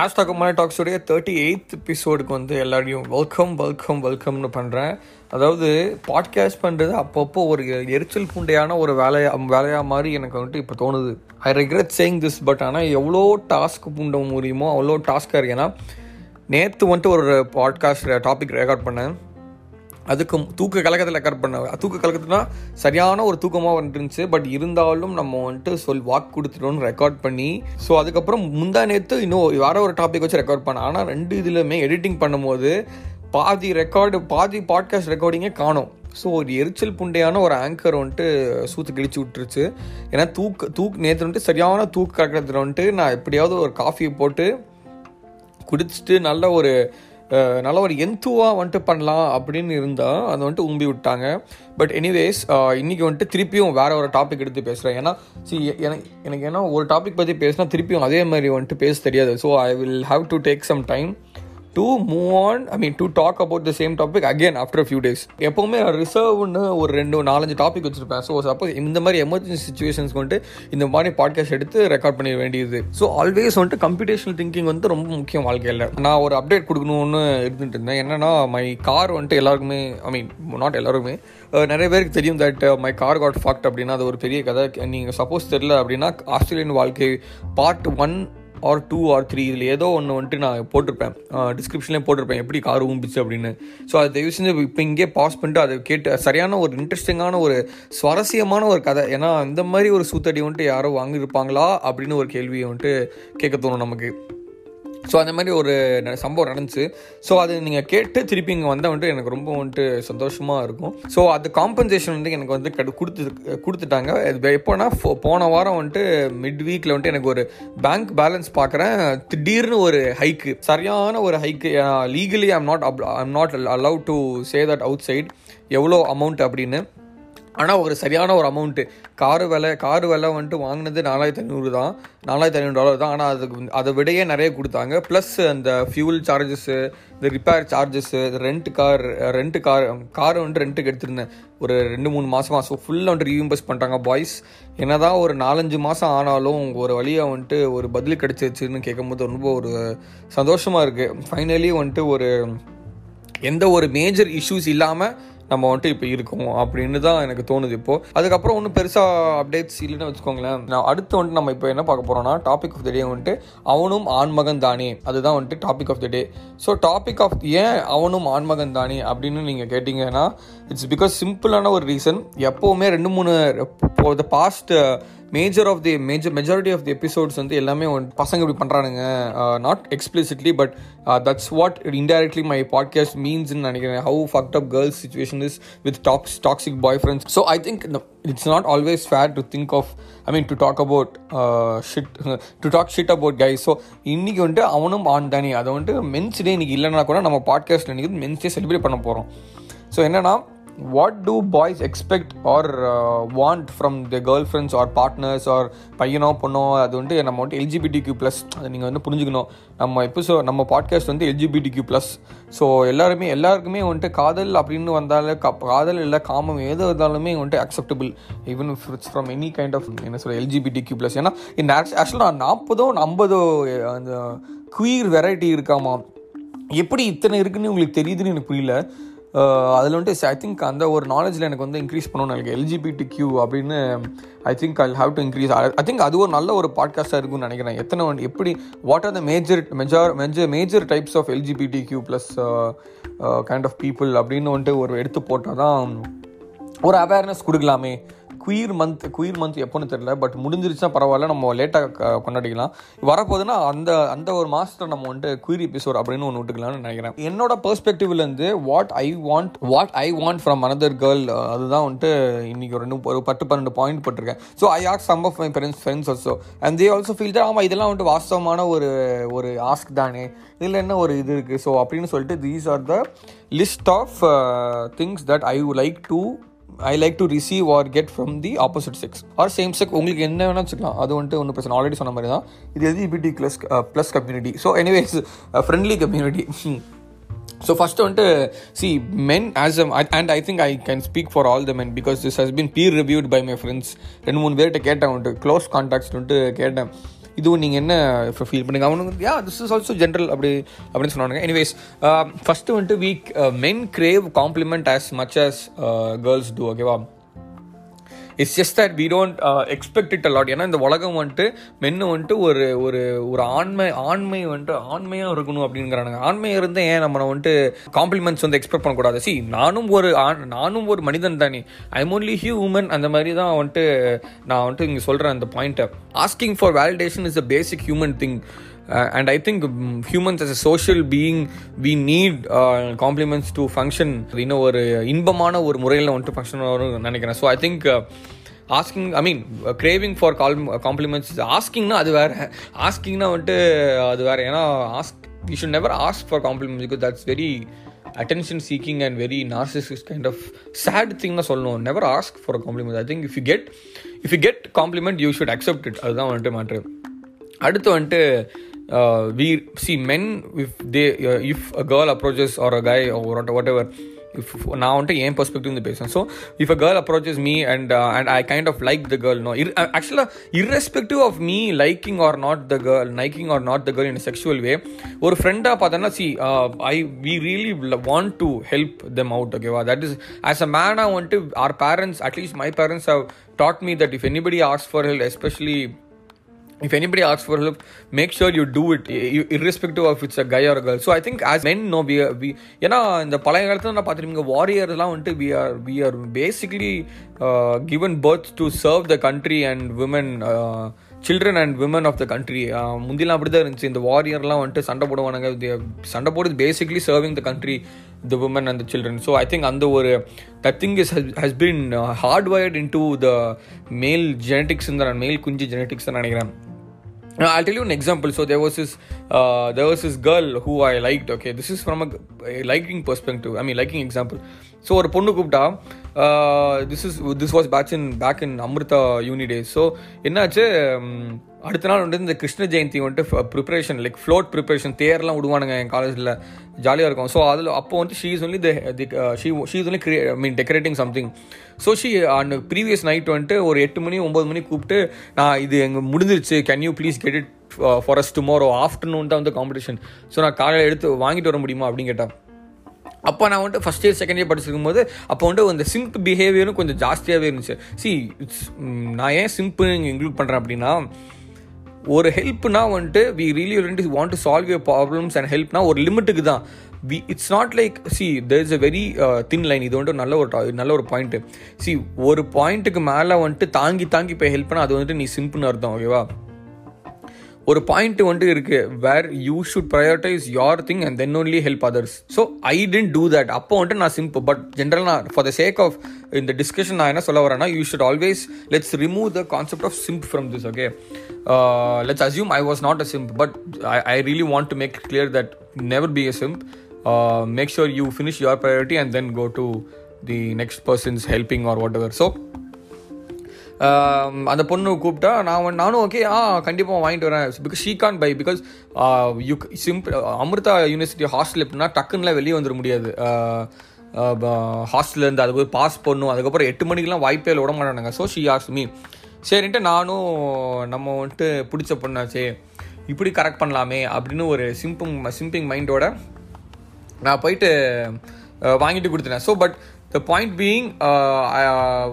Hashtag மலை டாக்ஸுடைய thirty eight எபிசோடுக்கு வந்து எல்லாரையும் வெல்கம் வெல்கம் வெல்கம்னு பண்ணுறேன் அதாவது பாட்காஸ்ட் பண்ணுறது அப்பப்போ ஒரு எரிச்சல் பூண்டையான ஒரு வேலையா வேலையாக மாதிரி எனக்கு வந்துட்டு இப்போ தோணுது. I regret saying this but ஆனால் எவ்வளோ டாஸ்க் பூண்ட முடியுமோ அவ்வளோ டாஸ்க்காக இருக்கு ஏன்னா நேற்று வந்துட்டு ஒரு பாட்காஸ்ட் டாபிக் ரெக்கார்ட் பண்ணேன். அதுக்கு தூக்க கலக்கத்தில் ரெக்கார்ட் பண்ண தூக்க கலக்கத்துனா சரியான ஒரு தூக்கமாக வந்துருந்துச்சு. பட் இருந்தாலும் நம்ம வந்துட்டு சொல் வாக் கொடுத்துட்டோம்னு ரெக்கார்ட் பண்ணி ஸோ அதுக்கப்புறம் முந்தா நேற்று இன்னும் வேற ஒரு டாபிக் வச்சு ரெக்கார்ட் பண்ணேன். ஆனால் ரெண்டு இதுலையுமே எடிட்டிங் பண்ணும்போது பாதி ரெக்கார்டு பாதி பாட்காஸ்ட் ரெக்கார்டிங்கே காணும். ஸோ ஒரு எரிச்சல் புண்டையான ஒரு ஆங்கர் வந்துட்டு சூத்து கிழிச்சு விட்டுருச்சு. ஏன்னா தூக்கு தூக்கு நேற்று வந்துட்டு சரியான தூக்கு கலக்கத்தில் வந்துட்டு நான் எப்படியாவது ஒரு காஃபியை போட்டு குடிச்சிட்டு நல்ல ஒரு நல்ல ஒரு எந்துவாக வந்துட்டு பண்ணலாம் அப்படின்னு இருந்தால் அதை வந்துட்டு உம்பி விட்டாங்க. பட் எனிவேஸ் இன்றைக்கி வந்துட்டு திருப்பியும் வேறு ஒரு டாபிக் எடுத்து பேசுகிறேன் ஏன்னா சி எனக்கு எனக்கு ஏன்னா ஒரு டாபிக் பற்றி பேசினா திருப்பியும் அதே மாதிரி வந்துட்டு பேச தெரியாது. So I will have to take some time to move on I mean to talk about the same topic again after few days எப்போவுமே ரிசர்வ்னு ஒரு ரெண்டு நாலஞ்சு டாபிக் வச்சிருப்பேன். ஸோ சப்போஸ் இந்த மாதிரி எமர்ஜென்சி சுச்சுவேஷன்ஸ் வந்துட்டு இந்த மாதிரி பாட்காஸ்ட் எடுத்து ரெக்கார்ட் பண்ண வேண்டியது. ஸோ ஆல்வேஸ் வந்துட்டு கம்ப்யூட்டேஷனல் திங்கிங் வந்து ரொம்ப முக்கியம் வாழ்க்கையில். நான் ஒரு அப்டேட் கொடுக்கணும்னு இருந்துட்டு இருந்தேன். என்னன்னா மை கார் வந்துட்டு எல்லாருக்குமே ஐ மீன் நாட் எல்லாருக்குமே நிறைய பேருக்கு தெரியும் that my car got fucked அப்படின்னா அது ஒரு பெரிய கதை. நீங்கள் சப்போஸ் தெரில அப்படின்னா ஆஸ்திரேலியன் வாழ்க்கை part one or two or three இதில் ஏதோ ஒன்று வந்துட்டு நான் போட்டிருப்பேன். டிஸ்கிரிப்ஷன்லேயே போட்டிருப்பேன் எப்படி கார் ஊம்பிச்சு அப்படின்னு. ஸோ அதை தயவு செஞ்சு இப்போ இங்கே பாஸ் பண்ணிட்டு அதை கேட்டு சரியான ஒரு இன்ட்ரெஸ்டிங்கான ஒரு சுவாரஸ்யமான ஒரு கதை. ஏன்னா இந்த மாதிரி ஒரு சூத்தடி வந்துட்டு யாரோ வாங்கியிருப்பாங்களா அப்படின்னு ஒரு கேள்வியை வந்துட்டு கேட்க தோணும் நமக்கு. ஸோ அந்த மாதிரி ஒரு ந- சம்பவம் நடந்துச்சு. ஸோ அது நீங்கள் கேட்டு திருப்பி இங்கே வந்தால் வந்துட்டு எனக்கு ரொம்ப வந்துட்டு சந்தோஷமாக இருக்கும். ஸோ அது காம்பன்சேஷன் வந்து எனக்கு வந்து கடு கொடுத்து கொடுத்துட்டாங்க. இது எப்போனா போன வாரம் வந்துட்டு மிட் வீக்கில் வந்துட்டு எனக்கு ஒரு பேங்க் பேலன்ஸ் பார்க்குறேன் திடீர்னு ஒரு ஹைக்கு சரியான ஒரு haiku legally I'm not I'm not allow to say that outside எவ்வளோ அமௌண்ட் அப்படின்னு. ஆனால் ஒரு சரியான ஒரு அமௌண்ட்டு காரு விலை காரு விலை வந்துட்டு வாங்கினது நாலாயிரத்தி ஐநூறு தான். நாலாயிரத்தி ஐநூறு டாலர் தான். ஆனால் அதுக்கு அதை விடையே நிறைய கொடுத்தாங்க. ப்ளஸ் அந்த ஃபியூல் சார்ஜஸ்ஸு இந்த repair charges rent car rent car car வந்துட்டு ரெண்ட்டுக்கு எடுத்திருந்தேன். ஒரு ரெண்டு மூணு மாதமாக ஸோ ஃபுல்லாக வந்துட்டு ரீஇம்பஸ் பண்ணுறாங்க பாய்ஸ் என்னதான் ஒரு நாலஞ்சு மாதம் ஆனாலும் ஒரு வழியாக வந்துட்டு ஒரு பதில் கிடச்சிருச்சுன்னு கேட்கும்போது ரொம்ப ஒரு சந்தோஷமாக இருக்குது ஃபைனலி வந்துட்டு ஒரு எந்த ஒரு மேஜர் இஷ்யூஸ் இல்லாமல் நம்ம வந்துட்டு இப்போ இருக்கோம் அப்படின்னு தான் எனக்கு தோணுது இப்போ. அதுக்கப்புறம் ஒன்றும் பெருசாக அப்டேட்ஸ் இல்லைன்னு வச்சுக்கோங்களேன். நான் அடுத்து வந்துட்டு நம்ம இப்போ என்ன பார்க்க போகிறோம்னா டாபிக் ஆஃப் த டே வந்துட்டு அவனும் ஆண்மகன் தானே. அதுதான் வந்துட்டு topic of the day so topic of ஏன் அவனும் ஆண்மகன் தானே அப்படின்னு நீங்கள் கேட்டிங்கன்னா இட்ஸ் பிகாஸ் சிம்பிளான ஒரு ரீசன் எப்போவுமே ரெண்டு மூணு the past major of the major majority of the episodes வந்து எல்லாமே பசங்க இப்படி பண்ணுறானுங்க not explicitly but that's what indirectly my podcast மீன்ஸ்னு நினைக்கிறேன். How fucked up girls situation is with talks toxic boyfriends so I think it's not always fair to think of I mean to talk about shit to talk shit about guy so இன்னைக்கு வந்துட்டு அவனும் on தானே. அதை வந்துட்டு men's டே இன்னைக்கு இல்லைன்னா கூட நம்ம பாட்காஸ்ட்டில் இன்னைக்கு மென்ஸ் டே செலிப்ரேட் பண்ண போகிறோம் ஸோ என்னன்னா what do boys expect or want from the girlfriends or partners or பையனோ பொண்ணோ? அது வந்து நம்ம வந்து எல்ஜிபிடி கியூ ப்ளஸ் அதை நீங்கள் வந்து புரிஞ்சுக்கணும். நம்ம எபிசோ நம்ம பாட்காஸ்ட் வந்து எல்ஜிபிடி கியூ ப்ளஸ் ஸோ எல்லாருமே எல்லாருக்குமே வந்துட்டு காதல் அப்படின்னு வந்தாலே கா காதல் இல்லை காமம் எது இருந்தாலுமே வந்துட்டு acceptable even it's from any kind of என்ன சொல்கிற எல்ஜிபிடி கியூ ப்ளஸ் ஏன்னா இந்த ஆக்சுவலாக நாற்பதோ ஐம்பதோ அந்த குயர் வெரைட்டி இருக்காமா? எப்படி இத்தனை இருக்குன்னு உங்களுக்கு தெரியுதுன்னு எனக்கு புரியல. அதில் வந்துட்டு ஐ திங்க் அந்த ஒரு நாலேஜில் எனக்கு வந்து இன்க்ரீஸ் பண்ணணும்னு எனக்கு எல்ஜிபிடி கியூ அப்படின்னு I think I have to increase I think அது ஒரு நல்ல ஒரு பாட்காஸ்ட்டாக இருக்கும்னு நினைக்கிறேன். எத்தனை வந்து எப்படி what are the major major major major types of LGBT Q plus kind of people அப்படின்னு வந்துட்டு ஒரு எடுத்து போட்டால் தான் ஒரு அவேர்னஸ் கொடுக்கலாமே. குயிர் மந்த் குயிர் மந்த் எப்போன்னு தெரில பட் முடிஞ்சிருச்சுன்னா பரவாயில்ல நம்ம லேட்டாக கொண்டாடிக்கலாம். வரப்போகுதுன்னா அந்த அந்த ஒரு மாதத்தில் நம்ம வந்துட்டு குயிர் எபிசோட் அப்படின்னு ஒன்று விட்டுக்கலாம்னு நினைக்கிறேன். என்னோட பெர்ஸ்பெக்டிவ்லேருந்து what I want what I want from another girl அதுதான் வந்துட்டு இன்னைக்கு ஒரு ரெண்டு ஒரு பத்து பன்னெண்டு பாயிண்ட் போட்டிருக்கேன். So I ask some of my friends friends also and they also feel தான் ஆமாம் இதெல்லாம் வந்துட்டு வாஸ்தவமான ஒரு ஒரு ஆஸ்க் தானே. இதில் என்ன ஒரு இது இருக்குது ஸோ அப்படின்னு சொல்லிட்டு these are the list of things that I like to I like to receive or get from the opposite sex or same sex உங்களுக்கு என்ன வேணால் வச்சுக்கலாம். அது வந்துட்டு ஒன்றும் பிரச்சனை ஆல்ரெடி சொன்ன மாதிரி தான். இது LGBT plus plus community so anyways friendly community so first வந்துட்டு see men as a and I think I can speak for all the men because this has been peer reviewed by my friends ரெண்டு மூணு பேர்கிட்ட கேட்டேன். வந்துட்டு close contacts வந்துட்டு கேட்டேன். இதுவும் நீங்கள் என்ன ஃபீல் பண்ணுங்க? அவனுக்கு yeah this is also general அப்படி அப்படின்னு சொன்னாங்க எனிவேஸ் ஃபஸ்ட்டு வந்துட்டு week men crave compliment as much as girls do ஓகேவா it's just that we don't expect it a lot ஏன்னா இந்த உலகம் வந்துட்டு மென்னு வந்துட்டு ஒரு ஒரு ஒரு ஆண்மை ஆண்மை வந்துட்டு ஆண்மையாக இருக்கணும் அப்படிங்கிறானுங்க. ஆண்மையாக இருந்து ஏன் நம்ம வந்துட்டு காம்ப்ளிமெண்ட்ஸ் வந்து எக்ஸ்பெக்ட் பண்ணக்கூடாது? சி நானும் ஒரு ஆண் நானும் ஒரு மனிதன் தானே. ஐம் ஒன்லி ஹியூமன் அந்த மாதிரி தான் வந்துட்டு நான் வந்துட்டு இங்கே சொல்கிறேன் அந்த பாயிண்ட்டை asking for validation is a basic human thing and I think humans as a social being we need compliments to function இன்னும் ஒரு இன்பமான ஒரு முறையில் வந்துட்டு ஃபங்க்ஷன் வரும்னு நினைக்கிறேன். So I think asking I mean craving for call compliments ஆஸ்கிங்னா அது வேறு. ஆஸ்கிங்னா வந்துட்டு அது வேறு. ஏன்னா ask you should never ask for compliments because that's very attention seeking and very narcis kind of sad thing தான் சொல்லணும். Never ask for compliment I think if you get if you get compliment you should accept it அதுதான் வந்துட்டு matter அடுத்து வந்துட்டு we see men if they if a girl approaches or a guy whatever if நான் வந்துட்டு என் perspective வந்து பேசுகிறேன் so if a girl approaches me and and I kind of like the girl no இர் ஆக்சுவலாக irrespective of me liking or not the girl liking or not the girl in sexual way ஒரு ஃப்ரெண்டாக பார்த்தோன்னா see I we really want to help them out ஓகேவா that is as a மேனாக வந்துட்டு our parents at least my parents have taught me that if anybody ask for help especially if anybody asks for help make sure you do it irrespective of it's a guy or a girl. So i think as men no we are, we ஏன்னா இந்த பழைய காலத்தில் நான் பார்த்துருப்பீங்க வாரியர்லாம் வந்துட்டு we are we are basically given birth to serve the country and women children and women of the country முந்திலாம் அப்படி தான் இருந்துச்சு. இந்த வாரியர்லாம் வந்துட்டு சண்டை போடுவானுங்க. சண்டை போடுறது basically serving the country the women and the children so I think அந்த ஒரு that thing is has been hard wired in to the male genetics தான் மேல் குஞ்சு ஜெனட்டிக்ஸ் தான் நினைக்கிறேன். I'll tell you an example. So there was this, uh, there was this girl who I liked. Okay, this is from a liking perspective. I mean, liking example. So ஒரு பொண்ணு கூப்பிட்டா this is this was batch in back in Amrita uni days so என்னாச்சு அடுத்த நாள் வந்துட்டு இந்த கிருஷ்ண ஜெயந்தி வந்துட்டு preparation like float preparation தேர்லாம் விடுவானுங்க என் காலேஜில் ஜாலியாக இருக்கும். ஸோ அதில் அப்போ வந்து she is only the she she is only create I mean decorating something so she and previous night வந்துட்டு ஒரு எட்டு மணி ஒம்பது மணி கூப்பிட்டு நான் இது எங்கள் முடிஞ்சிருச்சு. Can you please get it for us tomorrow afternoon தான் வந்து காம்படிஷன் ஸோ நான் காலையில் எடுத்து வாங்கிட்டு வர முடியுமா அப்படின்னு கேட்டேன் அப்போ நான் வந்துட்டு ஃபஸ்ட் இயர் செகண்ட் இயர் படிச்சிருக்கும் போது அப்போ வந்துட்டு அந்த சிம்ப் பிஹேவியரும் கொஞ்சம் ஜாஸ்தியாகவே இருந்துச்சு. சி இட்ஸ் நான் ஏன் சிம்பிள் இன்க்ளூட் பண்ணுறேன் அப்படின்னா ஒரு ஹெல்ப்னா வந்துட்டு we really want to solve your problems and ஹெல்ப்னா ஒரு லிமிட்டுக்கு தான். We it's not like see there is a very thin line இது வந்துட்டு நல்ல ஒரு நல்ல ஒரு பாயிண்ட்டு சி ஒரு பாயிண்ட்டுக்கு மேலே வந்துட்டு தாங்கி தாங்கி போய் ஹெல்ப் பண்ணால் அது வந்துட்டு நீ சிம்பிள்னு அர்த்தம் ஓகேவா ஒரு பாயிண்ட் வந்துட்டு இருக்கு where you should prioritize your thing and then only help others so I tend do that அப்போ வந்துட்டு நான் சிம்பிள் பட் ஜென்ரல் நான் ஃபார் த சேக் ஆஃப் இந்த டிஸ்கஷன் நான் என்ன சொல்ல வரேன்னா you should always let's remove the concept of simp from this okay let's assume I was not a simp but I I really want to make clear that never be a simp make sure you finish your priority and then go to the next persons helping or what so அந்த பொண்ணு கூப்பிட்டா நான் நானும் okay ஆ கண்டிப்பாக வாங்கிட்டு வரேன். Because she can buy because you simple Amrita university hostel எப்படின்னா டக்குன்னுலாம் வெளியே வந்துட முடியாது. ஹாஸ்டல்லேருந்து அது போய் பாஸ் பண்ணும் அதுக்கப்புறம் எட்டு மணிக்கெலாம் வாய்ப்பே விட மாட்டானுங்க ஸோ ஷீ ஆஸ் மீ சரின்ட்டு நானும் நம்ம வந்துட்டு பிடிச்ச பொண்ணாச்சே இப்படி கரெக்ட் பண்ணலாமே அப்படின்னு ஒரு சிம்பிங் சிம்பிங் மைண்டோட நான் போயிட்டு வாங்கிட்டு கொடுத்துட்டேன். So but the point being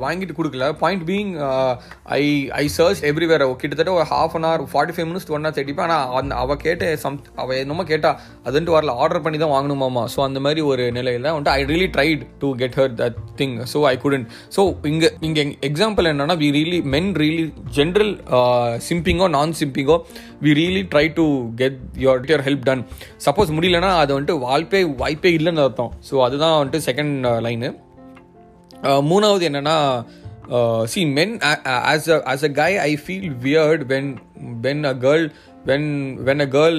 வாங்கிட்டு கொடுக்கல. Point being I I search everywhere கிட்டத்தட்ட ஒரு half an hour forty five minutes one hour தேடிப்பேன் ஆனால் அந்த அவள் கேட்ட சம் அவள் என்னமோ கேட்டா அதுன்ட்டு வரல. ஆர்டர் பண்ணி தான் வாங்கணுமாமா ஸோ அந்த மாதிரி ஒரு நிலையில் வந்துட்டு I really tried to get her that thing so I couldn't so இங்கே இங்கே எக்ஸாம்பிள் என்னன்னா we really men really general சிம்பிங்கோ நான் சிம்பிங்கோ we really try to get your your help done suppose முடியலன்னா அது வந்துட்டு வாய்ப்பே வாய்ப்பே இல்லைன்னு அர்த்தம். ஸோ அதுதான் வந்துட்டு செகண்ட் லைனு uh, மூணாவது என்னென்னா see men as a as a guy I feel weird when when a girl when when a girl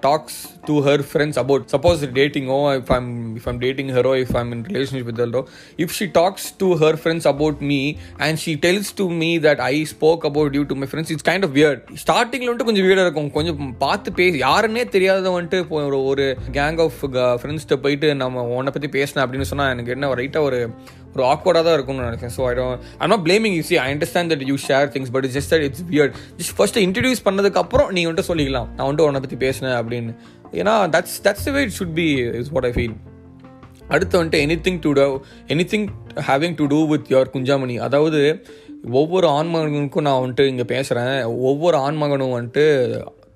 talks to her friends about suppose dating oh if I'm if I'm dating ஹரோ if I'm in relationship with ஹரோ if she talks to her friends about me and she tells to me that I spoke about you to my friends it's kind of weird ஸ்டார்டிங்கில் வந்துட்டு கொஞ்சம் வியர்டாக இருக்கும். கொஞ்சம் பார்த்து பேசி யாருன்னே தெரியாத வந்துட்டு இப்போ ஒரு ஒரு கேங் ஆஃப் ஃப்ரெண்ட்ஸ்கிட்ட போயிட்டு நம்ம உன்னை பற்றி பேசினேன் அப்படின்னு சொன்னால் எனக்கு என்ன ரைட்டாக ஒரு ஒரு ஆக்வர்டாக தான் இருக்கும்னு நினைக்கிறேன். So I don't I not blaming you see I understand that you share things but just that it's weird just first introduce பண்ணதுக்கப்புறம் நீங்கள் வந்துட்டு சொல்லிக்கலாம். நான் வந்துட்டு உன்னை பற்றி பேசினேன் அப்படின்னு. ஏன்னா that's that's way it should be is what I feel அடுத்து வந்துட்டு anything to do anything having to do with your Kunjamani. அதாவது ஒவ்வொரு ஆண்மகனுக்கும் நான் வந்துட்டு இங்கே பேசுகிறேன் ஒவ்வொரு ஆண்மகனும் வந்துட்டு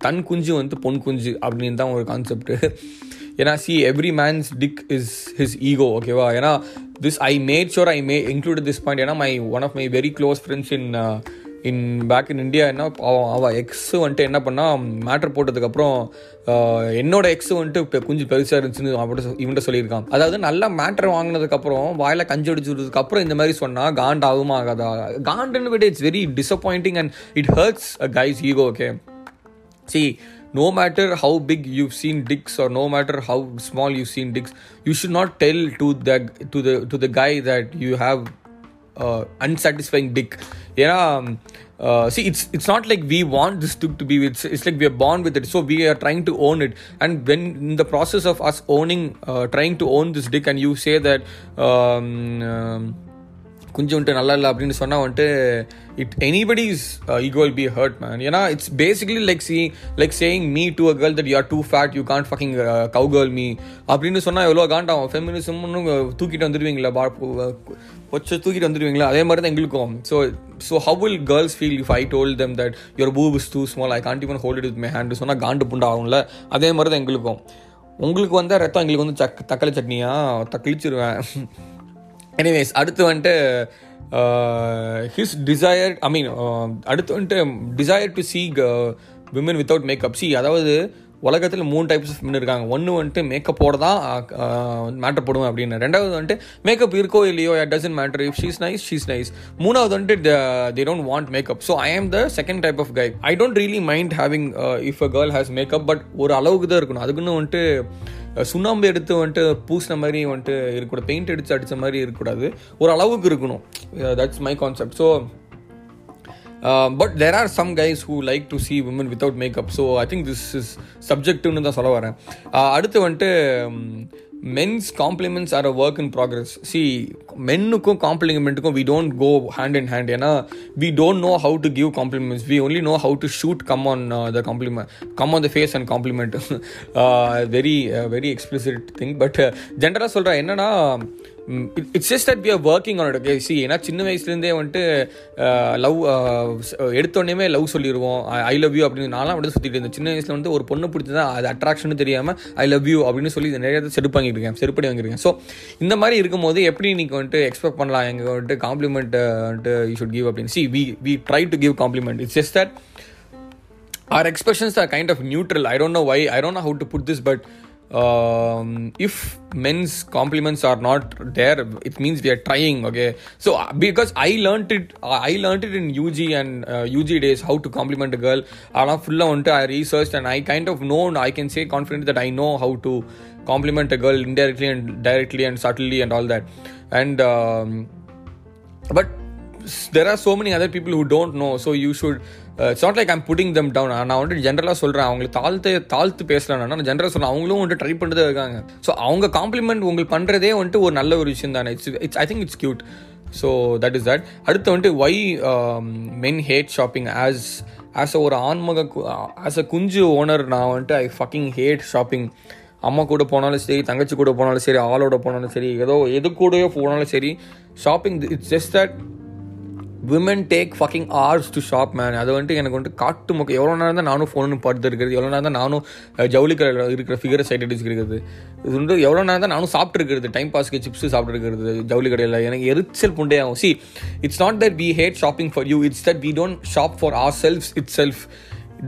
தன் குஞ்சு வந்து பொன் குஞ்சு அப்படின்னு தான் ஒரு கான்செப்ட் ஏன்னா see every man's dick is his ego ஓகேவா ஏன்னா this I made sure I may include this point ஏன்னா my one of my very close friends in in back in India என்ன அவன் அவள் எக்ஸ் வந்துட்டு என்ன பண்ணா மேட்டர் போட்டதுக்கப்புறம் uh, என்னோட எக்ஸ் வந்துட்டு இப்போ கொஞ்சம் பெருசாக இருந்துச்சுன்னு அவன்கிட்ட இவன்கிட்ட சொல்லியிருக்கான். அதாவது நல்லா மேட்டர் வாங்கினதுக்கப்புறம் வாயில் கஞ்சி அடிச்சுடுறதுக்கப்புறம் இந்த மாதிரி சொன்னால் காண்ட் ஆகுமா ஆகாதா? காண்டுன்னு விட it's very disappointing and it hurts a guy's ego okay see no matter how big you've seen dicks or no matter how small you've seen dicks you should not tell to the to the to the guy that you have uh, unsatisfying dick. Yeah um, uh, see it's it's not like we want this dick to be it's, it's like we are born with it so we are trying to own it. And when in the process of us owning uh, trying to own this dick and you say that um, um, குஞ்சு வந்துட்டு நல்லா இல்லை அப்படின்னு சொன்னால் வந்துட்டு it anybody's ego will be hurt man ஏன்னா it's basically like see like saying me to a girl that you are too fat you can't fucking cowgirl me அப்படின்னு சொன்னால் எவ்வளோ காண்ட் ஆகும் ஃபெமினிசம்னு uh, தூக்கிட்டு வந்துடுவீங்களா பா கொச்ச uh, தூக்கிட்டு வந்துடுவீங்களா அதே மாதிரி தான் எங்களுக்கும். So so how will girls feel if I told them that your பூ is too small I can't even hold it with my hand சொன்னால் காண்டு புண்டா ஆகும்ல அதே மாதிரி தான் எங்களுக்கும். உங்களுக்கு வந்தால் ரத்தம் எங்களுக்கு வந்து சக் தக்காளி சட்னியாக தக்களிச்சிருவேன். எனிவேஸ் அடுத்து வந்துட்டு ஹிஸ் டிசையர் ஐ மீன் அடுத்து வந்துட்டு desire to see women without makeup see அதாவது உலகத்தில் மூணு டைப்ஸ் ஆஃப் மென் இருக்காங்க. ஒன்று வந்துட்டு மேக்கப்போட தான் மேட்டர் போடுவேன் அப்படின்னு. ரெண்டாவது வந்துட்டு மேக்கப் இருக்கோ இல்லையோ doesn't matter if she's nice she's nice மூணாவது வந்துட்டு they don't want makeup so I am the second type of guy I don't really mind having if a girl has makeup but ஒரு அளவுக்கு தான் இருக்கணும். அதுக்குன்னு வந்துட்டு சுண்ணாம்பு எடுத்து வந்துட்டு பூசின மாதிரி வந்துட்டு இருக்கக்கூடாது. பெயிண்ட் அடித்து அடித்த மாதிரி இருக்கக்கூடாது. ஒரு அளவுக்கு இருக்கணும். That's my concept so but there are some guys who like to see woman without makeup so I think this is சப்ஜெக்ட்னு தான் சொல்ல வரேன். Uh, அடுத்து வந்துட்டு um, men's compliments are a work in progress see மென்னுக்கும் காம்ப்ளிமெண்ட்டுக்கும் we don't go hand in hand ஏன்னா we don't know how to give compliments we only know how to shoot come on the compliment come on the face and compliment very very explicit thing but ஜென்ரலாக சொல்கிறேன் என்னன்னா it's just that we are working on it see ஏன்னா சின்ன வயசுலேருந்தே வந்துட்டு uh, love uh, uh, எடுத்தோடனே love சொல்லிடுவோம் I love you அப்படின்னு நான்லாம் வந்து சுற்றிட்டு இருந்தேன். சின்ன வயசில் வந்து ஒரு பொண்ணு பிடிச்சதா அது அட்ராக்ஷன் தெரியாமல் ஐ லவ் யூ அப்படின்னு சொல்லி நிறைய செருப்பு வாங்கியிருக்கேன் செருப்படி வாங்கியிருக்கேன் ஸோ இந்த மாதிரி இருக்கும்போது எப்படி நீங்கள் வந்துட்டு எக்ஸ்பெக்ட் பண்ணலாம்? எங்கள் வந்துட்டு காம்ப்ளிமெண்ட் வந்துட்டு யூ ஷுட் கிவ் அப்படின்னு. See we we try to give compliment it's just that our expressions are kind of neutral I don't know why I don't know how to put this but um, if men's compliments are not there, it means we are trying. Okay, so uh, because I learned it, uh, I learned it in UG and uh, UG days how to compliment a girl. ஆனால் ஃபுல்லாக வந்துட்டு I researched and I kind of know I can say confidently that I know how to compliment a girl indirectly and directly and subtly and all that. And um, but there are so many other people who don't know so you should it's not like I'm putting them down நான் வந்துட்டு ஜென்ரலாக சொல்கிறேன் அவங்களுக்கு தாழ்த்து தாழ்த்து பேசலாம் நான் ஜென்ரலாக சொல்கிறேன் அவங்களும் வந்துட்டு ட்ரை பண்ணுறதே இருக்காங்க. ஸோ அவங்க காம்ப்ளிமெண்ட் உங்களுக்கு பண்ணுறதே வந்துட்டு ஒரு நல்ல ஒரு விஷயம் தானே. It's it's I think it's cute so that is that அடுத்து வந்துட்டு why men hate shopping as as a ஒரு ஆன்மக ஆஸ் அ குஞ்சு ஓனர் நான் வந்துட்டு ஐ ஃபக்கிங் ஹேட் ஷாப்பிங் அம்மா கூட போனாலும் சரி தங்கச்சி கூட போனாலும் சரி ஆளோட போனாலும் சரி ஏதோ எது கூடயோ போனாலும் சரி shopping it's just that women take fucking hours to shop man அது வந்துட்டு எனக்கு வந்துட்டு காட்டு முக்க எவ்வளோ நேரம் தான் நானும் ஃபோனு பார்த்து இருக்கிறது எவ்வளோ நேரம் தான் நானும் ஜவுளி கடையில் இருக்கிற ஃபிகரை சைட் அடிச்சு இருக்கிறது. இது வந்து எவ்வளோ நேரம் தான் நானும் சாப்பிட்டு இருக்கிறது டைம் பாஸ்க்கு சிப்ஸ் சாப்பிட்டு இருக்கிறது ஜவுளி கடையில். எனக்கு எரிச்சல் புண்டே ஆகும் see it's not that we hate shopping for you it's that we don't shop for ourself itself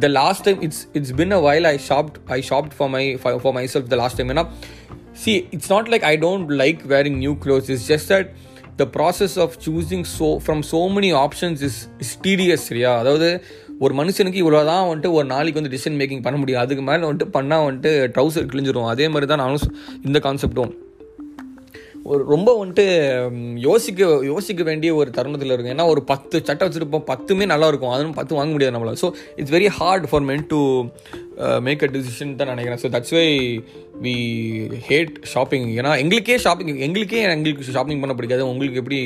the last time it's it's been a while i shopped i shopped for my for, for myself the last time. You know? See it's not like i don't like wearing new clothes. It's just the process of choosing so from so many options is is tedious சரியா? அதாவது ஒரு மனுஷனுக்கு இவ்வளோ தான் வந்துட்டு ஒரு நாளைக்கு வந்து டிசிஷன் மேக்கிங் பண்ண முடியும். அதுக்கு மேலே வந்துட்டு பண்ணால் வந்துட்டு ட்ரௌசர் கிழிஞ்சிரும். அதே மாதிரி தான் நானும் இந்த கான்செப்டும் ஒரு ரொம்ப வந்துட்டு யோசிக்க யோசிக்க வேண்டிய ஒரு தருணத்தில் இருக்கும் ஏன்னா ஒரு பத்து சட்டை வச்சுருப்போம் பத்துமே நல்லா இருக்கும். அதுவும் பத்து வாங்க முடியாது நம்மளால். So it's very hard for men to make a decision தான் நினைக்கிறேன். So that's why we hate shopping ஏன்னா எங்களுக்கே ஷாப்பிங் எங்களுக்கே எங்களுக்கு ஷாப்பிங் பண்ண பிடிக்காது. உங்களுக்கு எப்படி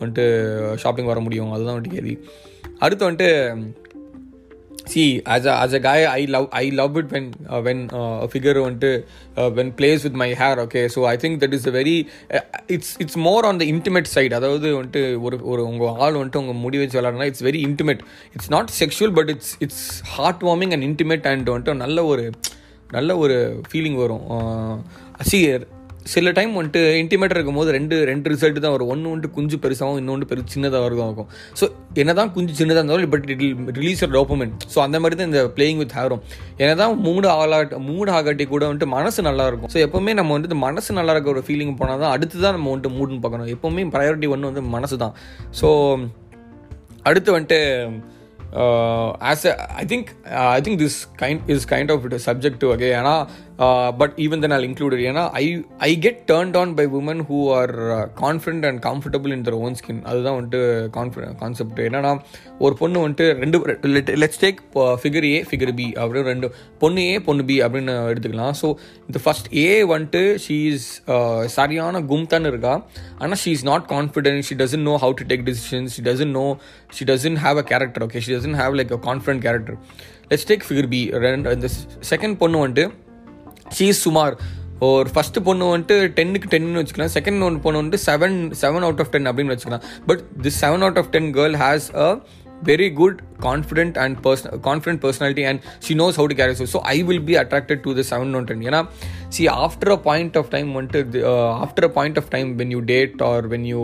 வந்துட்டு ஷாப்பிங் வர முடியும்? அதுதான் வந்துட்டு கேள்வி. அடுத்து வந்துட்டு see as a as a guy i love i love it when uh, when uh, a figure வந்துட்டு uh, when plays with my hair okay so i think that is a very uh, it's it's more on the intimate side அதாவது வந்துட்டு ஒரு ஒரு உங்க ஆள் வந்துட்டு உங்க முடி வச்சு விளையாடுனா it's very intimate it's not sexual but it's it's heart warming and intimate and வந்துட்டு நல்ல ஒரு நல்ல ஒரு ஃபீலிங் வரும் சி சில டைம் வந்துட்டு இன்டிமேட்டர் இருக்கும்போது ரெண்டு ரெண்டு ரிசல்ட் தான் வரும். ஒன்று வந்துட்டு குஞ்சு பெருசாகவும் இன்னொன்று பெரு சின்னதாக இருக்கும் இருக்கும் ஸோ என்ன தான் குஞ்சு சின்னதாக இருந்தாலும் but it release document so அந்த மாதிரி தான் இந்த பிளேயிங் வித் ஹேரும் என்ன தான் மூடு ஆகலாட் மூடு ஆகாட்டி கூட வந்துட்டு மனசு நல்லா இருக்கும். ஸோ எப்போவுமே நம்ம வந்துட்டு மனசு நல்லா இருக்க ஒரு ஃபீலிங் போனால் தான் அடுத்து தான் நம்ம வந்துட்டு மூடுன்னு பார்க்கணும். எப்போவுமே ப்ரையாரிட்டி ஒன்று வந்து மனசு தான். ஸோ அடுத்து வந்துட்டு as I think I think this kind is kind of it subject okay ஏன்னா but even then all included ஏன்னா I I get turned on by women who are confident and comfortable in their own skin அதுதான் வந்துட்டு confident concept என்னன்னா ஒரு பொண்ணு வந்துட்டு ரெண்டு let's take figure A figure B அப்படின்னு ரெண்டு பொண்ணு ஏ பொண்ணு பி அப்படின்னு எடுத்துக்கலாம். ஸோ இந்த ஃபர்ஸ்ட் ஏ வந்துட்டு ஷீ இஸ் சரியான கும்தான்னு இருக்கா. ஆனால் she is not confident she doesn't know how to take decisions she doesn't know she doesn't have a character okay she doesn't have like a confident character let's take figure B ரெண்டு இந்த second பொண்ணு வந்துட்டு she's சுமார் ஒரு first பொண்ணு வந்துட்டு டென்னுக்கு டென்னு வச்சுக்கலாம் செகண்ட் ஒன் பொண்ணு வந்துட்டு seven seven out of ten அப்படின்னு வச்சுக்கலாம் but this seven out of ten girl has a very good confident and person confident personality and she knows how to carry so I will be attracted to the seven one ten ஏன்னா see after a point of time வந்துட்டு after a point of time when you date or when you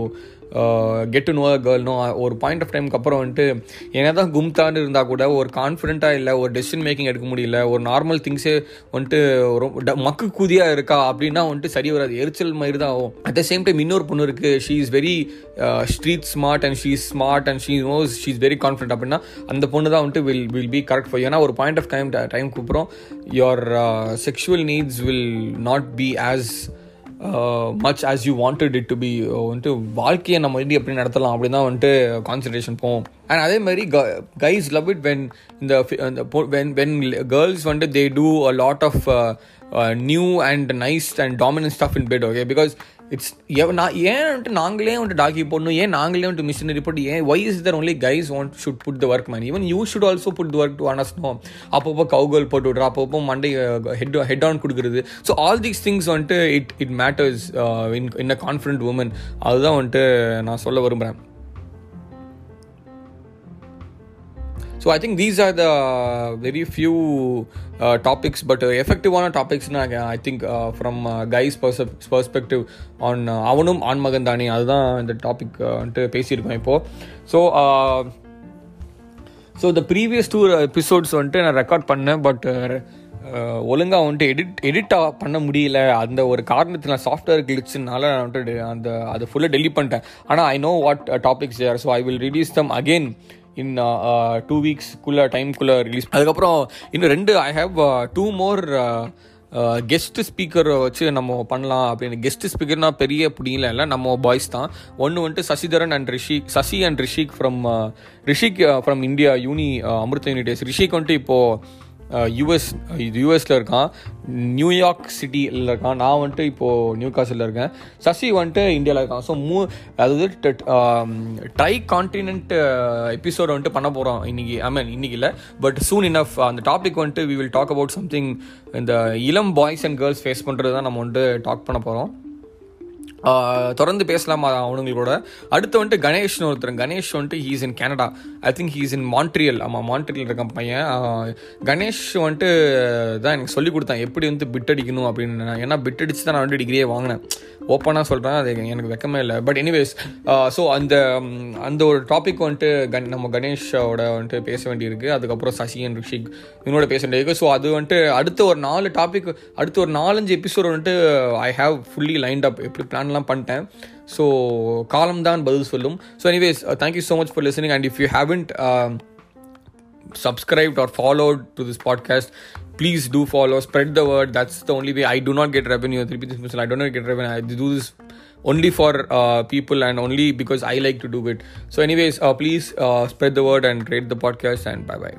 get to know a girl no ஒரு point of டைமுக்கு அப்புறம் வந்துட்டு என்னதான் கும்தான்னு இருந்தால் கூட ஒரு கான்ஃபிடென்ட்டாக இல்லை ஒரு டெசிஷன் மேக்கிங் எடுக்க முடியல ஒரு நார்மல் திங்ஸே வந்துட்டு ஒரு மக்கு கூதியாக இருக்கா அப்படின்னா வந்துட்டு சரி வராது. எரிச்சல் மாதிரி தான் ஆகும். அட் த சேம் டைம் இன்னொரு பொண்ணு இருக்குது she is very street smart and she is smart and she knows she is very confident அப்படின்னா அந்த பொண்ணு தான் வந்துட்டு will will be correct for ஏன்னா ஒரு பாயிண்ட் ஆஃப் டைம் டைம் அப்புறம் your sexual needs will not be as much as you wanted it to be வந்துட்டு வாழ்க்கையை நம்ம எப்படி எப்படி நடத்தலாம் அப்படின்னு தான் வந்துட்டு கான்சன்ட்ரேஷன் போவோம் அண்ட் அதே மாதிரி கைஸ் லவ் இட் வென் இந்த வென் வென் கேர்ள்ஸ் வந்துட்டு they do a lot of new and nice and dominant stuff in bed okay because it's நான் ஏன் வந்துட்டு நாங்களே வந்துட்டு டாக்கி போடணும்? ஏன் நாங்களே வந்துட்டு மிஷினரி போட்டு ஏன் why is their only guys won't should put the work man even you should also put the work to அனஸ்னோ அப்பப்போ கவுகோல் போட்டு விட்றா அப்பப்போ மண்டை ஹெட் ஹெட் ஆன் கொடுக்குறது. ஸோ ஆல் தீஸ் திங்ஸ் வந்துட்டு it it matters in in a confident woman அதுதான் வந்துட்டு நான் சொல்ல விரும்புகிறேன் so I think these are the very few topics but எஃபெக்டிவான டாபிக்ஸ்னா I think from guys perspective on அவனும் ஆண்மகன் தானே அதுதான் இந்த டாபிக் uh, வந்துட்டு பேசியிருக்கோம் இப்போது ஸோ ஸோ இந்த ப்ரீவியஸ் டூ எபிசோட்ஸ் வந்துட்டு நான் ரெக்கார்ட் பண்ணேன் பட் uh, uh, ஒழுங்காக வந்துட்டு எடிட் எடிட்டாக பண்ண முடியல. அந்த ஒரு காரணத்தில் சாஃப்ட்வேர் கிளிச்சுனால நான் வந்துட்டு அந்த அதை ஃபுல்லாக டெலிட் பண்ணிட்டேன். ஆனால் I know what topics are so I will release them again in two வீக்ஸ்க்குள்ளே டைம்குள்ளே ரிலீஸ் அதுக்கப்புறம் இன்னும் ரெண்டு I have two more guest speaker வச்சு நம்ம பண்ணலாம் அப்படின்னு. கெஸ்ட் ஸ்பீக்கர்னா பெரிய பிடிங்கல இல்லை நம்ம பாய்ஸ் தான். ஒன்று வந்துட்டு Sasidharan and Rishik Sasi and uh, Rishik from Rishik from India uni Amrita யூனிடேஸ் Rishik வந்துட்டு இப்போது யூஎஸ் இது யூஎஸில் இருக்கான். நியூயார்க் சிட்டியில் இருக்கான். நான் வந்துட்டு இப்போது நியூ காசில் இருக்கேன். சசி வந்துட்டு இந்தியாவில் இருக்கான். ஸோ மூ அதாவது ட்ரை கான்டினென்ட் எபிசோட் வந்துட்டு பண்ண போகிறோம் இன்றைக்கி ஐ மீன் இன்றைக்கி இல்லை. பட் சூன் இனஃப் அந்த டாபிக் வந்துட்டு we will talk about something இந்த இளம் பாய்ஸ் அண்ட் கேர்ள்ஸ் ஃபேஸ் பண்ணுறது தான் நம்ம வந்துட்டு டாக் பண்ண போகிறோம் தொடர்ந்து பேசலாமா அவனுங்களோட? அடுத்து வந்துட்டு கணேஷ்னு ஒருத்தர் கணேஷ் வந்துட்டு he's in Canada I think he's in Montreal ஆமாம் மான்ட்ரியல் இருக்க பையன். கணேஷ் வந்துட்டு தான் எனக்கு சொல்லி கொடுத்தான். எப்படி வந்து பிட் அடிக்கணும் அப்படின்னு. ஏன்னா பிட் அடித்து தான் நான் வந்துட்டு டிகிரியே வாங்கினேன். ஓப்பனாக சொல்கிறேன் அது எனக்கு வெக்கமே இல்லை. பட் எனிவேஸ் ஸோ அந்த அந்த ஒரு டாபிக் வந்துட்டு கண் நம்ம கணேஷோட வந்துட்டு பேச வேண்டியிருக்கு. அதுக்கப்புறம் சசி அண்ட் ரிஷிக் இவனோட பேச வேண்டியிருக்கு. ஸோ அது வந்துட்டு அடுத்த ஒரு நாலு டாபிக் அடுத்த ஒரு நாலஞ்சு எபிசோட் வந்துட்டு ஐ ஹாவ் ஃபுல்லி லைண்ட் அப் எப்படி பிளான் பிளான்லாம் பண்ணிட்டேன் ஸோ காலம் தான் பதில் சொல்லும் so anyways thank you so much for listening and if you haven't subscribed or followed to this podcast please do follow spread the word that's the only way i do not get revenue i do not get revenue i do this only for uh, people and only because i like to do it so anyways uh, please uh, spread the word and rate the podcast and bye bye